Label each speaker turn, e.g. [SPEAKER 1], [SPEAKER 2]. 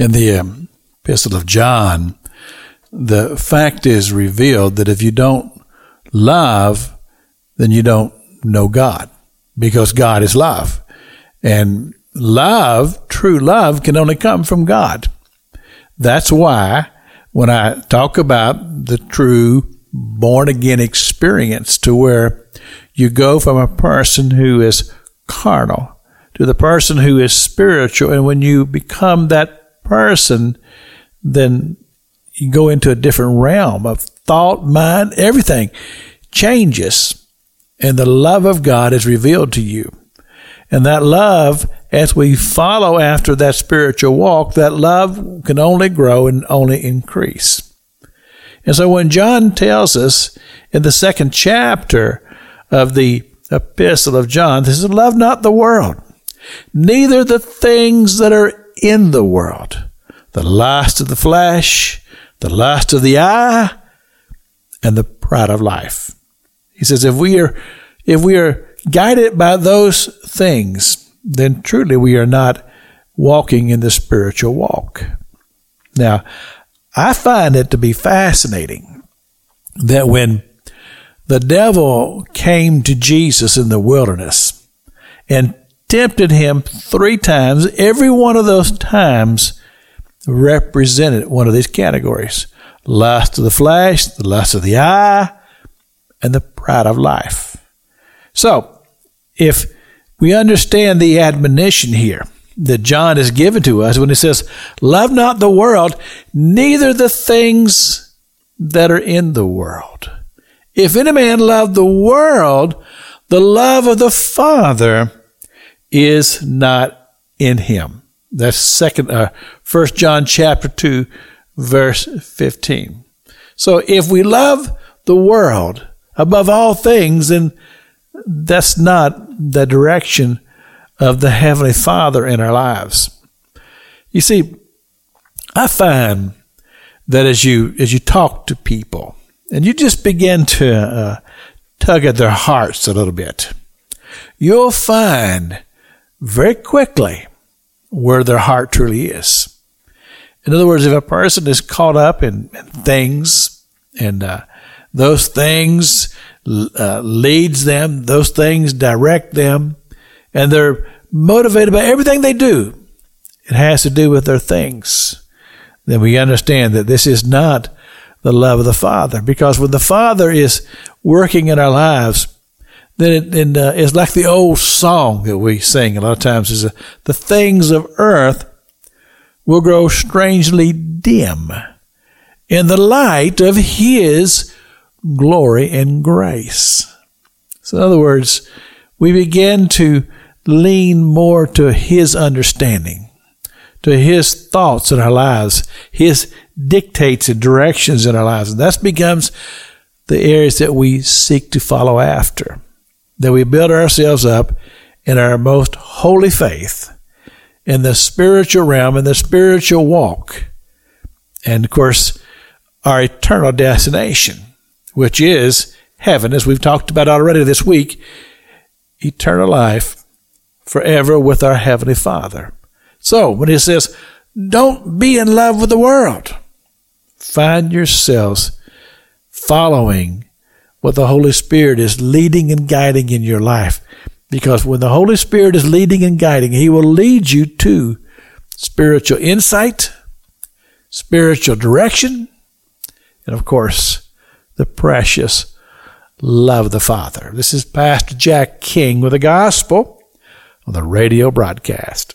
[SPEAKER 1] In the um, Epistle of John, the fact is revealed that if you don't love, then you don't know God because God is love. And love, true love, can only come from God. That's why when I talk about the true born again experience to where you go from a person who is carnal to the person who is spiritual. And when you become that person, then you go into a different realm of thought, mind, everything changes. And the love of God is revealed to you. And that love, as we follow after that spiritual walk, that love can only grow and only increase. And so when John tells us in the second chapter of the epistle of John, this is love not the world, neither the things that are in the world, the lust of the flesh, the lust of the eye, and the pride of life. He says, if we are, if we are guided by those things, then truly we are not walking in the spiritual walk. Now, I find it to be fascinating that when the devil came to Jesus in the wilderness and tempted him three times, every one of those times represented one of these categories lust of the flesh, the lust of the eye, and the pride of life. So, if we understand the admonition here that John has given to us when he says, Love not the world, neither the things that are in the world. If any man love the world, the love of the Father is not in him. That's second, uh, First John chapter two, verse fifteen. So if we love the world above all things, then that's not the direction of the Heavenly Father in our lives. You see, I find that as you as you talk to people and you just begin to uh, tug at their hearts a little bit, you'll find very quickly where their heart truly is. In other words, if a person is caught up in, in things and uh, those things uh, leads them, those things direct them, and they're motivated by everything they do. It has to do with their things. Then we understand that this is not the love of the Father, because when the Father is working in our lives, then it, it uh, it's like the old song that we sing a lot of times is uh, the things of earth will grow strangely dim in the light of His glory and grace. So, in other words, we begin to lean more to His understanding, to His thoughts in our lives, His dictates and directions in our lives. And that becomes the areas that we seek to follow after, that we build ourselves up in our most holy faith, in the spiritual realm, in the spiritual walk, and of course, our eternal destination which is heaven, as we've talked about already this week, eternal life forever with our Heavenly Father. So, when he says, don't be in love with the world, find yourselves following what the Holy Spirit is leading and guiding in your life. Because when the Holy Spirit is leading and guiding, He will lead you to spiritual insight, spiritual direction, and of course, the precious love of the Father. This is Pastor Jack King with the gospel on the radio broadcast.